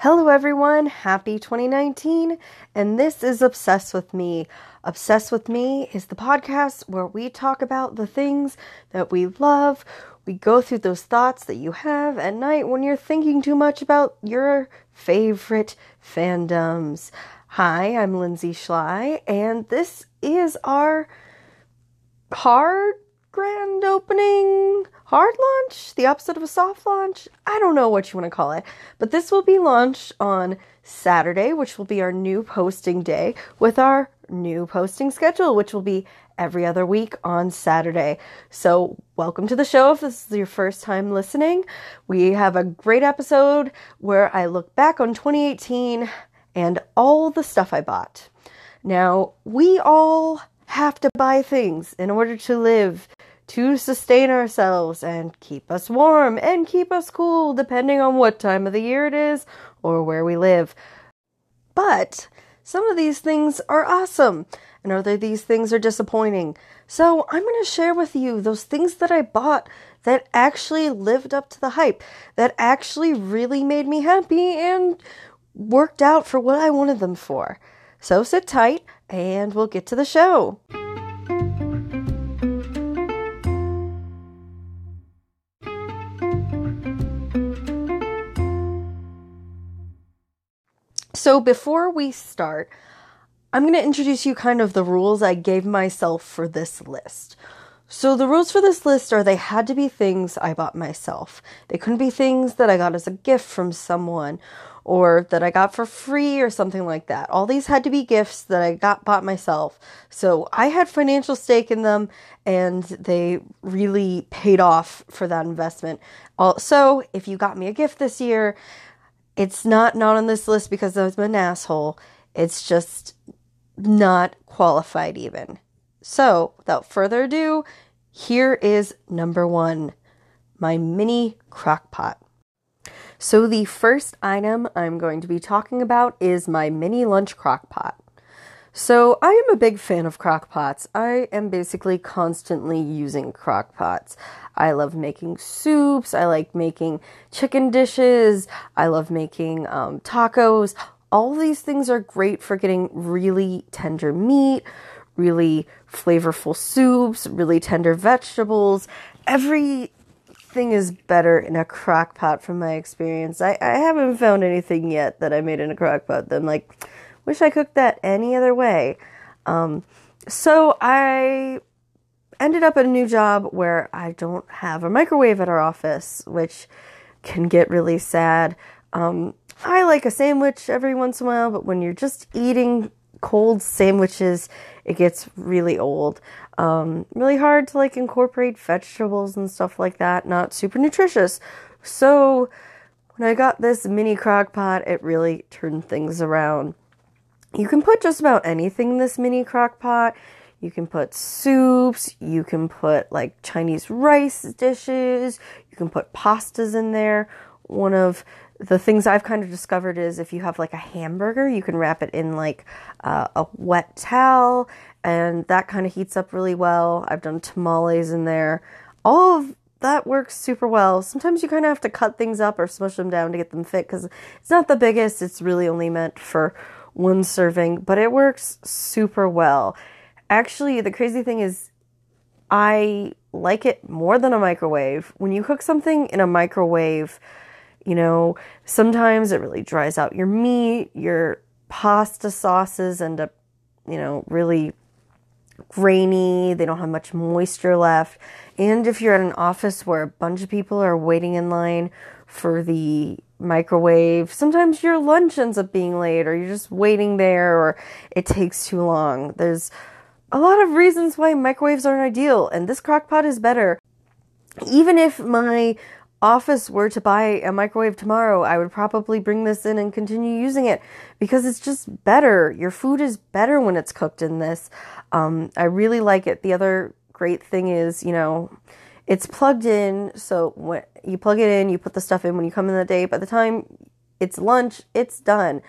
Hello, everyone. Happy 2019. And this is Obsessed with Me. Obsessed with Me is the podcast where we talk about the things that we love. We go through those thoughts that you have at night when you're thinking too much about your favorite fandoms. Hi, I'm Lindsay Schley, and this is our hard grand opening hard launch, the opposite of a soft launch. I don't know what you want to call it, but this will be launched on Saturday, which will be our new posting day, with our new posting schedule, which will be every other week on Saturday. So, welcome to the show. If this is your first time listening, we have a great episode where I look back on 2018 and all the stuff I bought. Now, we all have to buy things in order to live to sustain ourselves and keep us warm and keep us cool, depending on what time of the year it is or where we live. But some of these things are awesome, and other these things are disappointing. So I'm going to share with you those things that I bought that actually lived up to the hype, that actually really made me happy and worked out for what I wanted them for. So sit tight, and we'll get to the show. So before we start, I'm going to introduce you kind of the rules I gave myself for this list. So the rules for this list are they had to be things I bought myself. They couldn't be things that I got as a gift from someone or that I got for free or something like that. All these had to be gifts that I got bought myself. So I had financial stake in them and they really paid off for that investment. Also, if you got me a gift this year, it's not not on this list because I'm an asshole. It's just not qualified even. So, without further ado, here is number one my mini crock pot. So, the first item I'm going to be talking about is my mini lunch crock pot. So, I am a big fan of crock pots. I am basically constantly using crock pots. I love making soups. I like making chicken dishes. I love making um, tacos. All these things are great for getting really tender meat, really flavorful soups, really tender vegetables. Everything is better in a crock pot from my experience. I, I haven't found anything yet that I made in a crock pot that I'm like, Wish I cooked that any other way. Um, so I ended up at a new job where I don't have a microwave at our office, which can get really sad. Um, I like a sandwich every once in a while, but when you're just eating cold sandwiches, it gets really old. Um, really hard to like incorporate vegetables and stuff like that. Not super nutritious. So when I got this mini crock pot, it really turned things around. You can put just about anything in this mini crock pot. You can put soups, you can put like Chinese rice dishes, you can put pastas in there. One of the things I've kind of discovered is if you have like a hamburger, you can wrap it in like uh, a wet towel, and that kind of heats up really well. I've done tamales in there. All of that works super well. Sometimes you kind of have to cut things up or smush them down to get them fit because it's not the biggest, it's really only meant for one serving, but it works super well. Actually, the crazy thing is, I like it more than a microwave. When you cook something in a microwave, you know, sometimes it really dries out your meat, your pasta sauces end up, you know, really grainy, they don't have much moisture left. And if you're at an office where a bunch of people are waiting in line for the microwave. Sometimes your lunch ends up being late, or you're just waiting there, or it takes too long. There's a lot of reasons why microwaves aren't ideal, and this crock pot is better. Even if my office were to buy a microwave tomorrow, I would probably bring this in and continue using it because it's just better. Your food is better when it's cooked in this. Um, I really like it. The other great thing is, you know, it's plugged in, so when you plug it in, you put the stuff in when you come in the day. By the time it's lunch, it's done.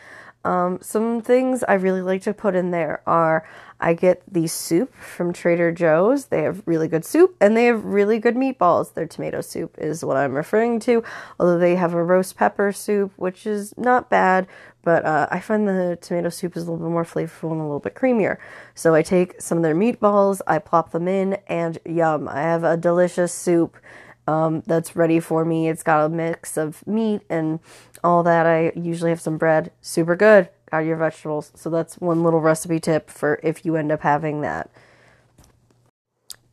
Um, some things I really like to put in there are I get the soup from Trader Joe's. They have really good soup and they have really good meatballs. Their tomato soup is what I'm referring to, although they have a roast pepper soup, which is not bad, but uh, I find the tomato soup is a little bit more flavorful and a little bit creamier. So I take some of their meatballs, I plop them in, and yum, I have a delicious soup. Um, that's ready for me. It's got a mix of meat and all that. I usually have some bread. Super good. Got your vegetables. So that's one little recipe tip for if you end up having that.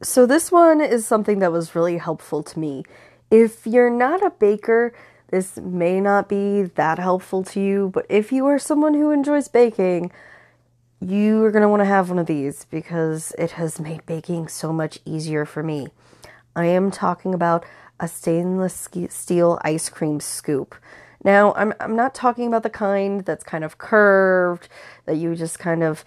So this one is something that was really helpful to me. If you're not a baker, this may not be that helpful to you, but if you are someone who enjoys baking, you are going to want to have one of these because it has made baking so much easier for me. I am talking about a stainless steel ice cream scoop. Now, I'm I'm not talking about the kind that's kind of curved that you just kind of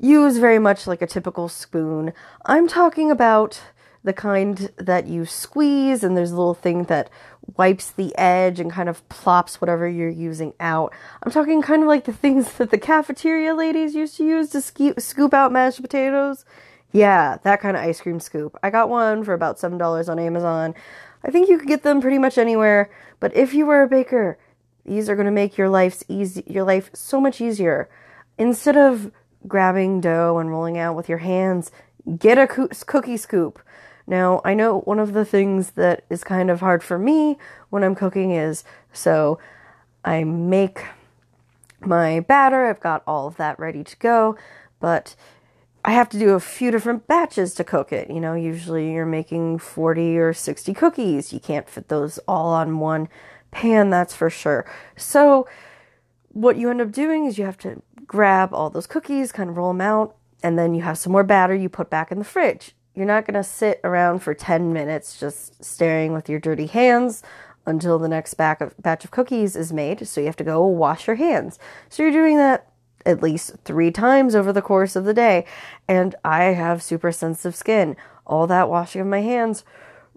use very much like a typical spoon. I'm talking about the kind that you squeeze and there's a little thing that wipes the edge and kind of plops whatever you're using out. I'm talking kind of like the things that the cafeteria ladies used to use to scoop out mashed potatoes. Yeah, that kind of ice cream scoop. I got one for about $7 on Amazon. I think you could get them pretty much anywhere, but if you were a baker, these are going to make your life's easy your life so much easier. Instead of grabbing dough and rolling out with your hands, get a cookie scoop. Now, I know one of the things that is kind of hard for me when I'm cooking is so I make my batter, I've got all of that ready to go, but I have to do a few different batches to cook it. You know, usually you're making 40 or 60 cookies. You can't fit those all on one pan, that's for sure. So, what you end up doing is you have to grab all those cookies, kind of roll them out, and then you have some more batter you put back in the fridge. You're not going to sit around for 10 minutes just staring with your dirty hands until the next batch of cookies is made. So you have to go wash your hands. So you're doing that at least three times over the course of the day. And I have super sensitive skin. All that washing of my hands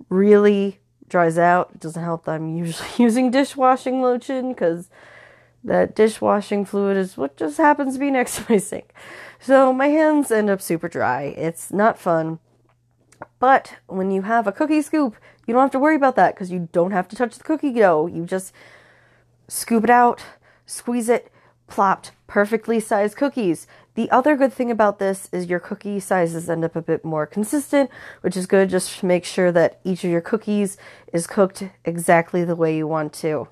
really dries out. It doesn't help that I'm usually using dishwashing lotion because that dishwashing fluid is what just happens to be next to my sink. So my hands end up super dry. It's not fun. But when you have a cookie scoop, you don't have to worry about that because you don't have to touch the cookie dough. You just scoop it out, squeeze it, plopped perfectly sized cookies. The other good thing about this is your cookie sizes end up a bit more consistent, which is good just to make sure that each of your cookies is cooked exactly the way you want to.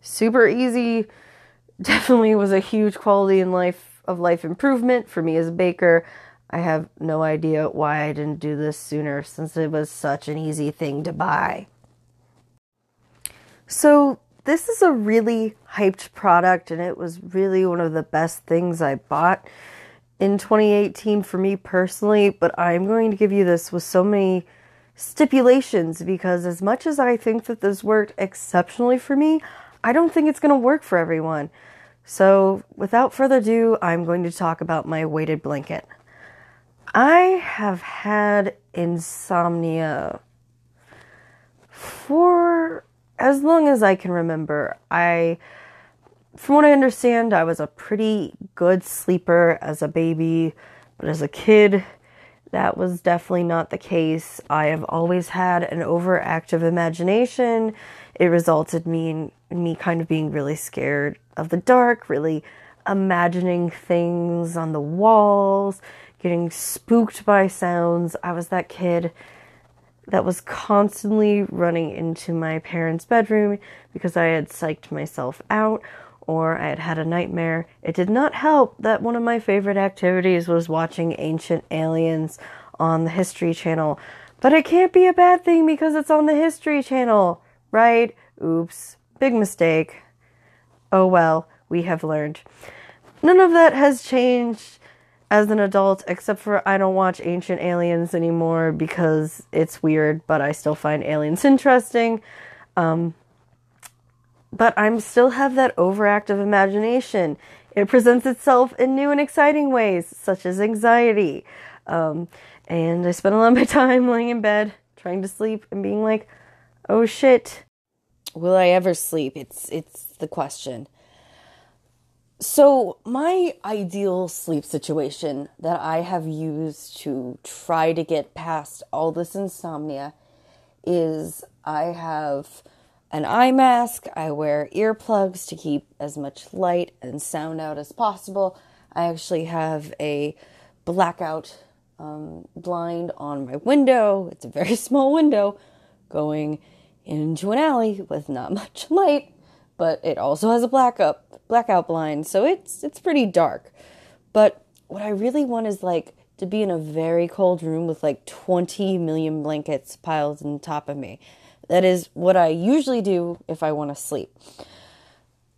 Super easy. Definitely was a huge quality in life of life improvement for me as a baker. I have no idea why I didn't do this sooner since it was such an easy thing to buy. So, this is a really hyped product, and it was really one of the best things I bought in 2018 for me personally. But I'm going to give you this with so many stipulations because, as much as I think that this worked exceptionally for me, I don't think it's going to work for everyone. So, without further ado, I'm going to talk about my weighted blanket. I have had insomnia for as long as I can remember, I, from what I understand, I was a pretty good sleeper as a baby, but as a kid, that was definitely not the case. I have always had an overactive imagination. It resulted me in, me kind of being really scared of the dark, really imagining things on the walls, getting spooked by sounds. I was that kid that was constantly running into my parents' bedroom because I had psyched myself out or I had had a nightmare. It did not help that one of my favorite activities was watching Ancient Aliens on the History Channel. But it can't be a bad thing because it's on the History Channel, right? Oops, big mistake. Oh well, we have learned. None of that has changed as an adult, except for I don't watch Ancient Aliens anymore because it's weird, but I still find aliens interesting. Um, but I'm still have that overactive imagination. It presents itself in new and exciting ways, such as anxiety. Um, and I spend a lot of my time laying in bed, trying to sleep, and being like, "Oh shit, will I ever sleep?" It's it's the question. So, my ideal sleep situation that I have used to try to get past all this insomnia is I have an eye mask, I wear earplugs to keep as much light and sound out as possible. I actually have a blackout um, blind on my window. It's a very small window going into an alley with not much light, but it also has a blackout blackout blind, so it's it's pretty dark. But what I really want is like to be in a very cold room with like 20 million blankets piled on top of me. That is what I usually do if I want to sleep.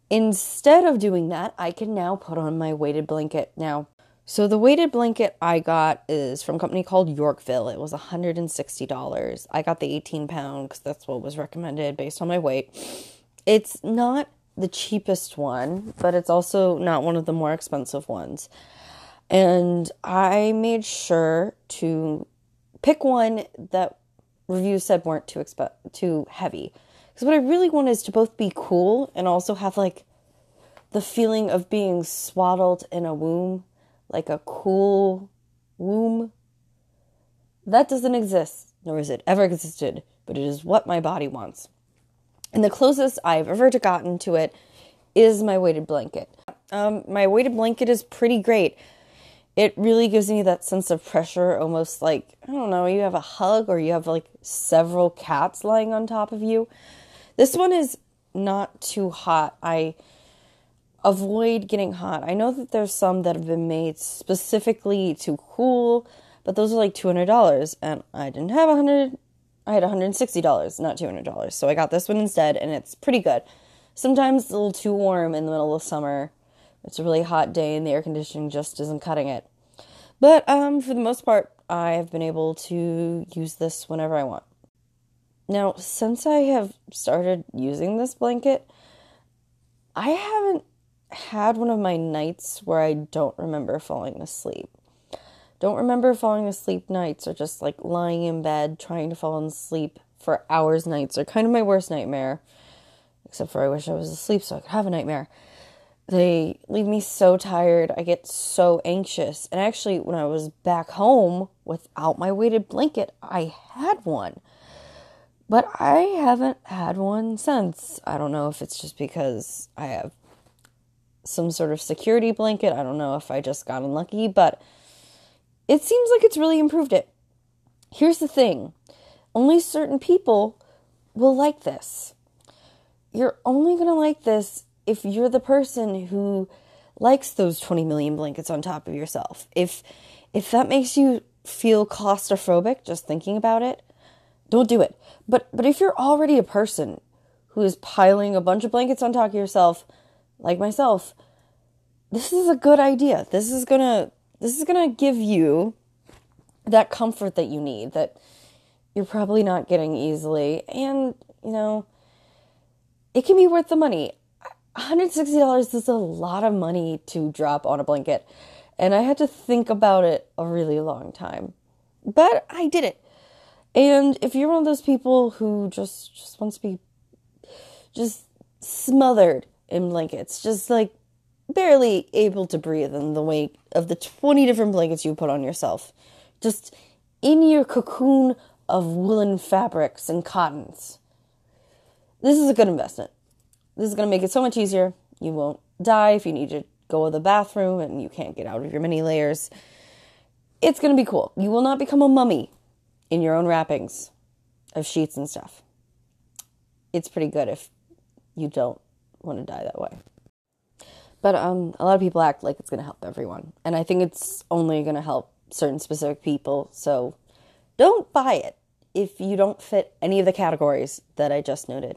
Instead of doing that, I can now put on my weighted blanket. Now, so the weighted blanket I got is from a company called Yorkville. It was $160. I got the 18 pound because that's what was recommended based on my weight. It's not the cheapest one, but it's also not one of the more expensive ones. And I made sure to pick one that reviews said weren't too exp- too heavy. Because what I really want is to both be cool and also have like the feeling of being swaddled in a womb like a cool womb. That doesn't exist, nor has it ever existed, but it is what my body wants. And the closest I've ever gotten to it is my weighted blanket. Um, my weighted blanket is pretty great. It really gives me that sense of pressure, almost like, I don't know, you have a hug or you have like several cats lying on top of you. This one is not too hot. I avoid getting hot. I know that there's some that have been made specifically to cool, but those are like $200 and I didn't have a 100 I had $160, not $200. So I got this one instead and it's pretty good. Sometimes it's a little too warm in the middle of summer. It's a really hot day and the air conditioning just isn't cutting it. But um, for the most part, I have been able to use this whenever I want. Now, since I have started using this blanket, I haven't had one of my nights where I don't remember falling asleep. Don't remember falling asleep nights or just like lying in bed trying to fall asleep for hours nights are kind of my worst nightmare. Except for I wish I was asleep so I could have a nightmare. They leave me so tired. I get so anxious. And actually, when I was back home without my weighted blanket, I had one. But I haven't had one since. I don't know if it's just because I have some sort of security blanket. I don't know if I just got unlucky, but it seems like it's really improved it. Here's the thing only certain people will like this. You're only going to like this if you're the person who likes those 20 million blankets on top of yourself. If if that makes you feel claustrophobic just thinking about it, don't do it. But but if you're already a person who is piling a bunch of blankets on top of yourself, like myself, this is a good idea. This is going to this is going to give you that comfort that you need that you're probably not getting easily and, you know, it can be worth the money. $160 is a lot of money to drop on a blanket. And I had to think about it a really long time. But I did it. And if you're one of those people who just just wants to be just smothered in blankets, just like barely able to breathe in the weight of the 20 different blankets you put on yourself. Just in your cocoon of woolen fabrics and cottons. This is a good investment. This is going to make it so much easier. You won't die if you need to go to the bathroom and you can't get out of your many layers. It's going to be cool. You will not become a mummy in your own wrappings of sheets and stuff. It's pretty good if you don't want to die that way. But um, a lot of people act like it's going to help everyone. And I think it's only going to help certain specific people. So don't buy it if you don't fit any of the categories that I just noted.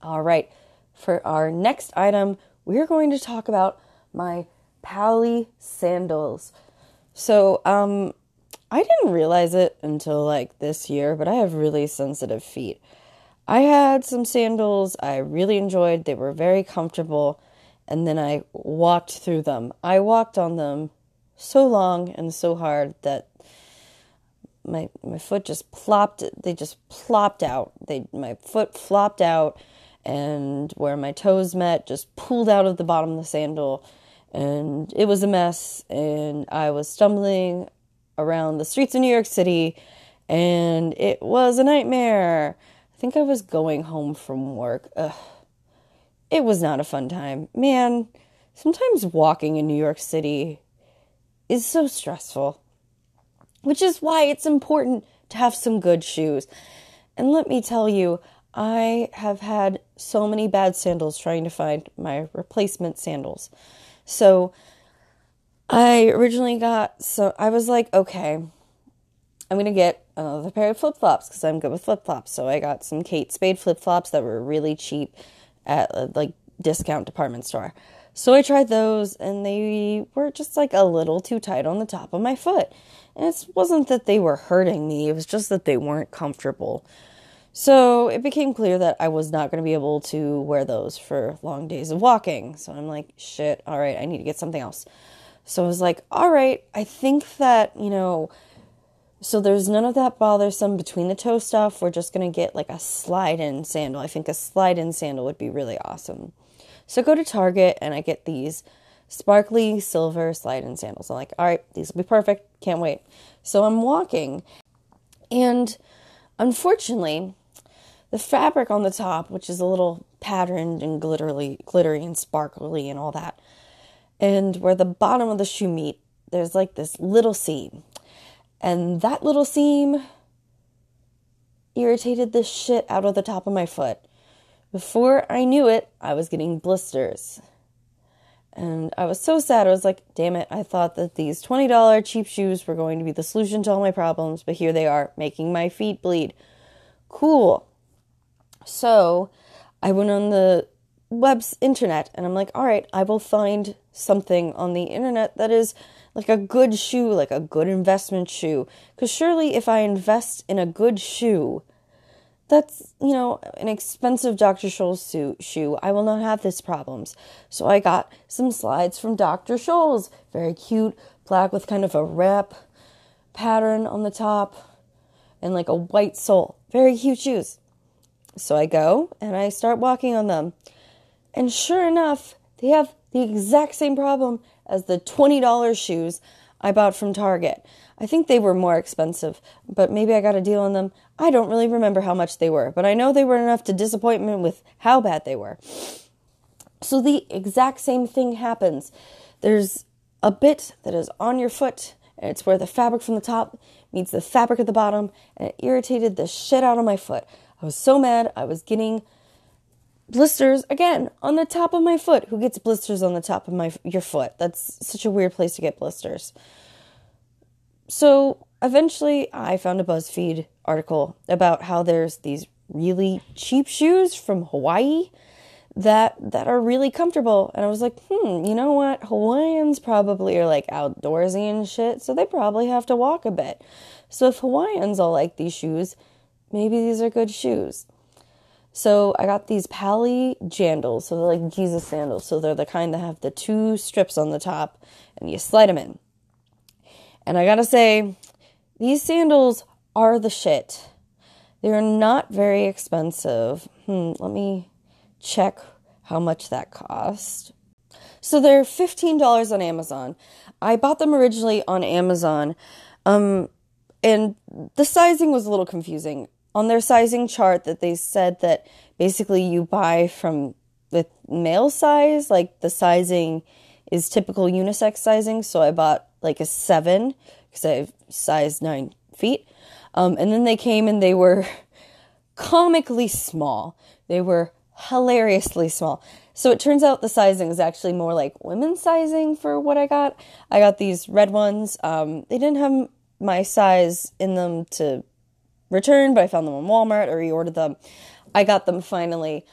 All right. For our next item, we're going to talk about my Pali sandals. So, um, I didn't realize it until like this year, but I have really sensitive feet. I had some sandals I really enjoyed. They were very comfortable, and then I walked through them. I walked on them so long and so hard that my my foot just plopped they just plopped out. They my foot flopped out and where my toes met just pulled out of the bottom of the sandal and it was a mess and I was stumbling around the streets of New York City and it was a nightmare. I think I was going home from work. Ugh. It was not a fun time. Man, sometimes walking in New York City is so stressful. Which is why it's important to have some good shoes. And let me tell you, I have had so many bad sandals trying to find my replacement sandals. So I originally got so I was like, okay, I'm gonna get another pair of flip flops because I'm good with flip flops. So I got some Kate Spade flip flops that were really cheap at a, like discount department store. So I tried those and they were just like a little too tight on the top of my foot. And it wasn't that they were hurting me, it was just that they weren't comfortable. So it became clear that I was not going to be able to wear those for long days of walking. So I'm like, shit, all right, I need to get something else. So I was like, all right, I think that, you know, so there's none of that bothersome between the toe stuff. We're just going to get like a slide in sandal. I think a slide in sandal would be really awesome. So I go to Target and I get these sparkly silver slide in sandals. I'm like, all right, these will be perfect. Can't wait. So I'm walking and unfortunately, the fabric on the top, which is a little patterned and glittery, glittery and sparkly and all that, and where the bottom of the shoe meet, there's like this little seam, and that little seam irritated the shit out of the top of my foot. Before I knew it, I was getting blisters. And I was so sad. I was like, damn it, I thought that these $20 cheap shoes were going to be the solution to all my problems, but here they are, making my feet bleed. Cool. So I went on the web's internet and I'm like, all right, I will find something on the internet that is like a good shoe, like a good investment shoe. Because surely if I invest in a good shoe, that's, you know, an expensive Dr. Scholl's shoe, I will not have this problems. So I got some slides from Dr. Scholl's. Very cute, black with kind of a wrap pattern on the top and like a white sole. Very cute shoes. So I go and I start walking on them. And sure enough, they have the exact same problem as the $20 shoes I bought from Target. I think they were more expensive, but maybe I got a deal on them. I don't really remember how much they were, but I know they were enough to disappoint me with how bad they were. So the exact same thing happens. There's a bit that is on your foot, and it's where the fabric from the top meets the fabric at the bottom, and it irritated the shit out of my foot. I was so mad. I was getting blisters again on the top of my foot. Who gets blisters on the top of my your foot? That's such a weird place to get blisters. So eventually, I found a BuzzFeed article about how there's these really cheap shoes from Hawaii that that are really comfortable and i was like hmm you know what hawaiians probably are like outdoorsy and shit so they probably have to walk a bit so if hawaiians all like these shoes maybe these are good shoes. So I got these Pali jandals, so they're like Jesus sandals. So they're the kind that have the two strips on the top and you slide them in. And I gotta say, these sandals are the shit. They're not very expensive. Hmm, let me check how much that cost. So they're $15 on Amazon. I bought them originally on Amazon. Um, and the sizing was a little confusing on their sizing chart that they said that basically you buy from the male size, like the sizing is typical unisex sizing. So I bought like a seven because I have size nine feet. Um, and then they came and they were comically small. They were hilariously small. So it turns out the sizing is actually more like women's sizing for what I got. I got these red ones. Um, they didn't have my size in them to return, but I found them on Walmart or reordered them. I got them finally,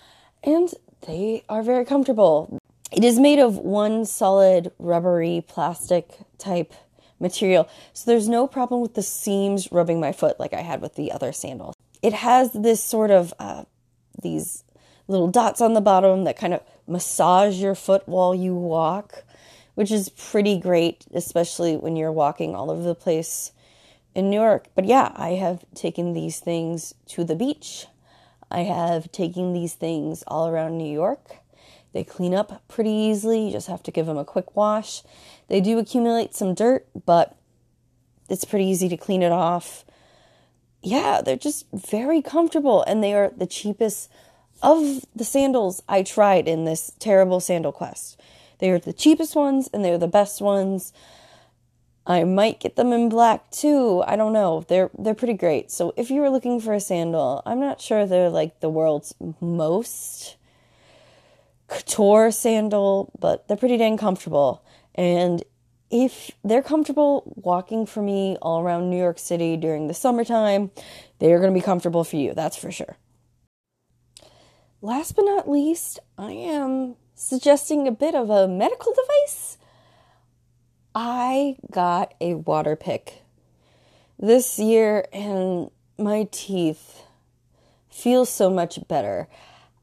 and they are very comfortable. It is made of one solid rubbery plastic type material, so there's no problem with the seams rubbing my foot like I had with the other sandals. It has this sort of uh, these little dots on the bottom that kind of massage your foot while you walk, which is pretty great, especially when you're walking all over the place in New York. But yeah, I have taken these things to the beach. I have taken these things all around New York. They clean up pretty easily. You just have to give them a quick wash. They do accumulate some dirt, but it's pretty easy to clean it off. Yeah, they're just very comfortable and they are the cheapest of the sandals I tried in this terrible sandal quest. They are the cheapest ones and they're the best ones. I might get them in black too. I don't know. They're they're pretty great. So if you were looking for a sandal, I'm not sure they're like the world's most couture sandal, but they're pretty dang comfortable. And if they're comfortable walking for me all around New York City during the summertime, they're going to be comfortable for you. That's for sure. Last but not least, I am suggesting a bit of a medical device. I got a water pick this year and my teeth feel so much better.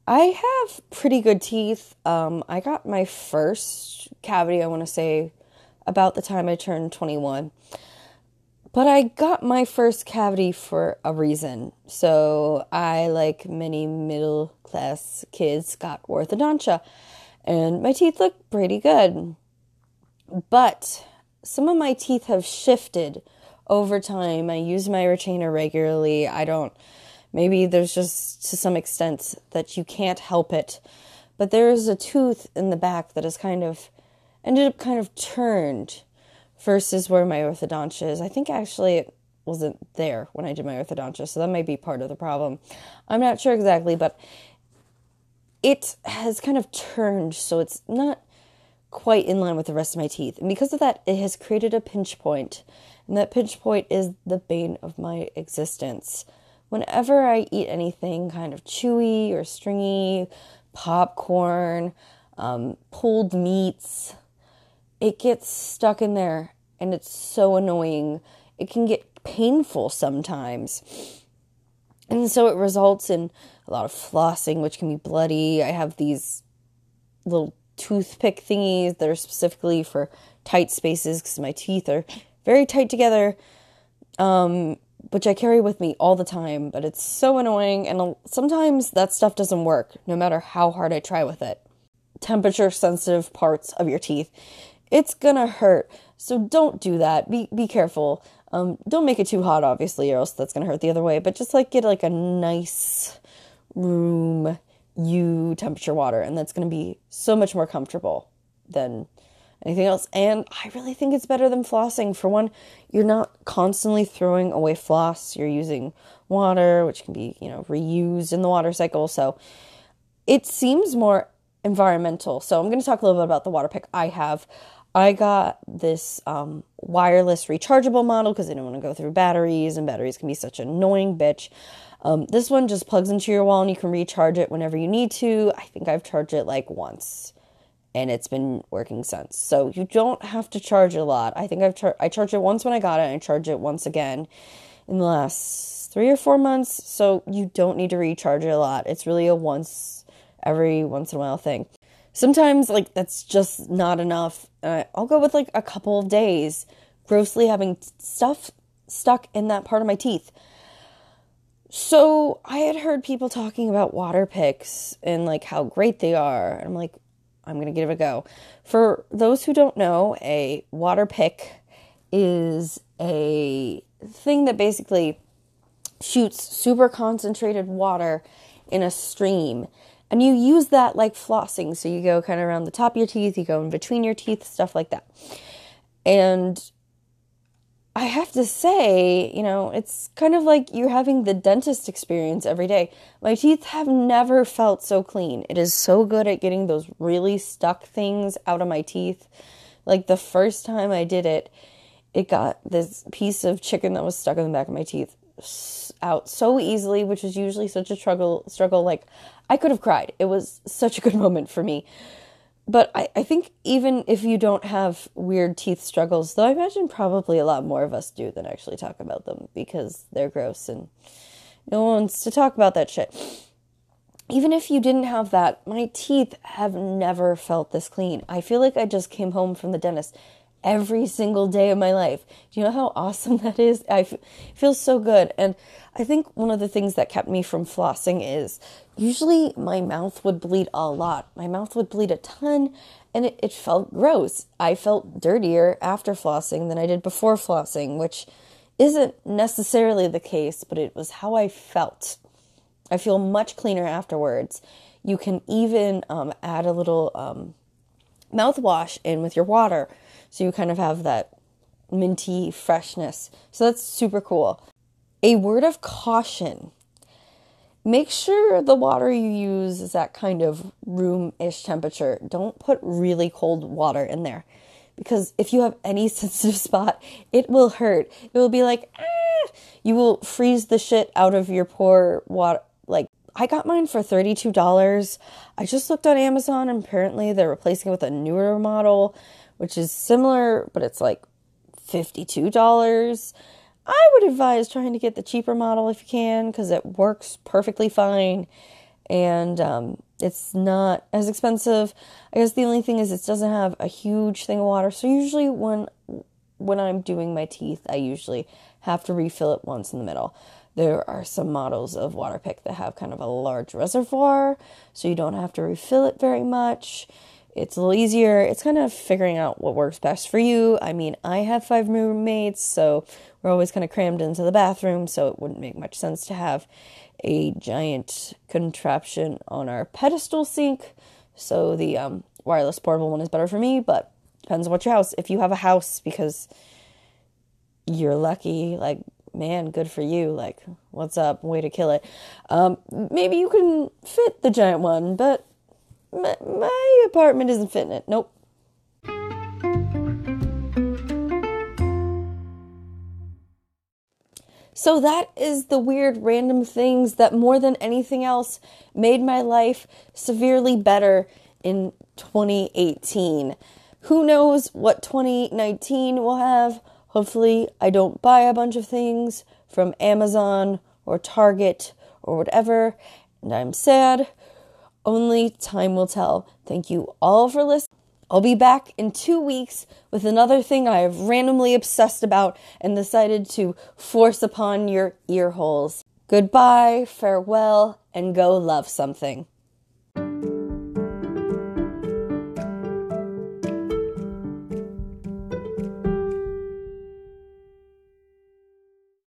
I have pretty good teeth. Um, I got my first cavity, I want to say, about the time I turned 21. But I got my first cavity for a reason. So I, like many middle class kids, got orthodontia. And my teeth look pretty good. But some of my teeth have shifted over time. I use my retainer regularly. I don't, maybe there's just to some extent that you can't help it. But there is a tooth in the back that has kind of ended up kind of turned versus where my orthodontia is. I think actually it wasn't there when I did my orthodontia, so that might be part of the problem. I'm not sure exactly, but it has kind of turned so it's not quite in line with the rest of my teeth. And because of that, it has created a pinch point. And that pinch point is the bane of my existence. Whenever I eat anything kind of chewy or stringy, popcorn, um, pulled meats, it gets stuck in there and it's so annoying. It can get painful sometimes. And so it results in a lot of flossing, which can be bloody. I have these little toothpick thingies that are specifically for tight spaces because my teeth are very tight together, um, which I carry with me all the time. But it's so annoying, and sometimes that stuff doesn't work no matter how hard I try with it. Temperature sensitive parts of your teeth it's gonna hurt. So don't do that. Be be careful. Um, don't make it too hot, obviously, or else that's gonna hurt the other way. But just like get like a nice room U temperature water, and that's gonna be so much more comfortable than anything else. And I really think it's better than flossing. For one, you're not constantly throwing away floss. You're using water, which can be, you know, reused in the water cycle. So it seems more environmental. So I'm going to talk a little bit about the Waterpik I have. I got this um, wireless rechargeable model because I didn't want to go through batteries, and batteries can be such an annoying bitch. Um, this one just plugs into your wall and you can recharge it whenever you need to. I think I've charged it like once and it's been working since. So you don't have to charge it a lot. I think I've char- I charged it once when I got it and I charged it once again in the last 3 or 4 months. So you don't need to recharge it a lot. It's really a once every once in a while thing. Sometimes, like, that's just not enough. Uh, I'll go with like a couple of days grossly having stuff stuck in that part of my teeth. So I had heard people talking about water picks and like how great they are. I'm like, I'm going to give it a go. For those who don't know, a water pick is a thing that basically shoots super concentrated water in a stream and you use that like flossing. So you go kind of around the top of your teeth, you go in between your teeth, stuff like that. And I have to say, you know, it's kind of like you're having the dentist experience every day. My teeth have never felt so clean. It is so good at getting those really stuck things out of my teeth. Like the first time I did it, it got this piece of chicken that was stuck in the back of my teeth out so easily, which is usually such a struggle. Struggle like I could have cried. It was such a good moment for me. But I, I think even if you don't have weird teeth struggles, though I imagine probably a lot more of us do than actually talk about them because they're gross and no one wants to talk about that shit. Even if you didn't have that, my teeth have never felt this clean. I feel like I just came home from the dentist every single day of my life. Do you know how awesome that is? I f- feel so good. And I think one of the things that kept me from flossing is usually my mouth would bleed a lot. My mouth would bleed a ton and it, it felt gross. I felt dirtier after flossing than I did before flossing, which isn't necessarily the case, but it was how I felt. I feel much cleaner afterwards. You can even um, add a little um, mouthwash in with your water. So you kind of have that minty freshness. So that's super cool. A word of caution make sure the water you use is that kind of room ish temperature. Don't put really cold water in there because if you have any sensitive spot, it will hurt. It will be like, ah! you will freeze the shit out of your poor water. Like, I got mine for $32. I just looked on Amazon and apparently they're replacing it with a newer model, which is similar, but it's like $52. I would advise trying to get the cheaper model if you can because it works perfectly fine and um, it's not as expensive. I guess the only thing is it doesn't have a huge thing of water. So usually when when I'm doing my teeth, I usually have to refill it once in the middle. There are some models of Waterpik that have kind of a large reservoir, so you don't have to refill it very much. It's a little easier. It's kind of figuring out what works best for you. I mean, I have five roommates, so we're always kind of crammed into the bathroom, so it wouldn't make much sense to have a giant contraption on our pedestal sink. So the um, wireless portable one is better for me, but depends on what your house. If you have a house, because you're lucky, like man, good for you. Like, what's up? Way to kill it. Um, maybe you can fit the giant one, but my, my apartment isn't fitting it. Nope. So that is the weird random things that more than anything else made my life severely better in 2018. Who knows what 2019 will have? Hopefully, I don't buy a bunch of things from Amazon or Target or whatever, and I'm sad. Only time will tell. Thank you all for listening. I'll be back in two weeks with another thing I have randomly obsessed about and decided to force upon your ear holes. Goodbye, farewell, and go love something.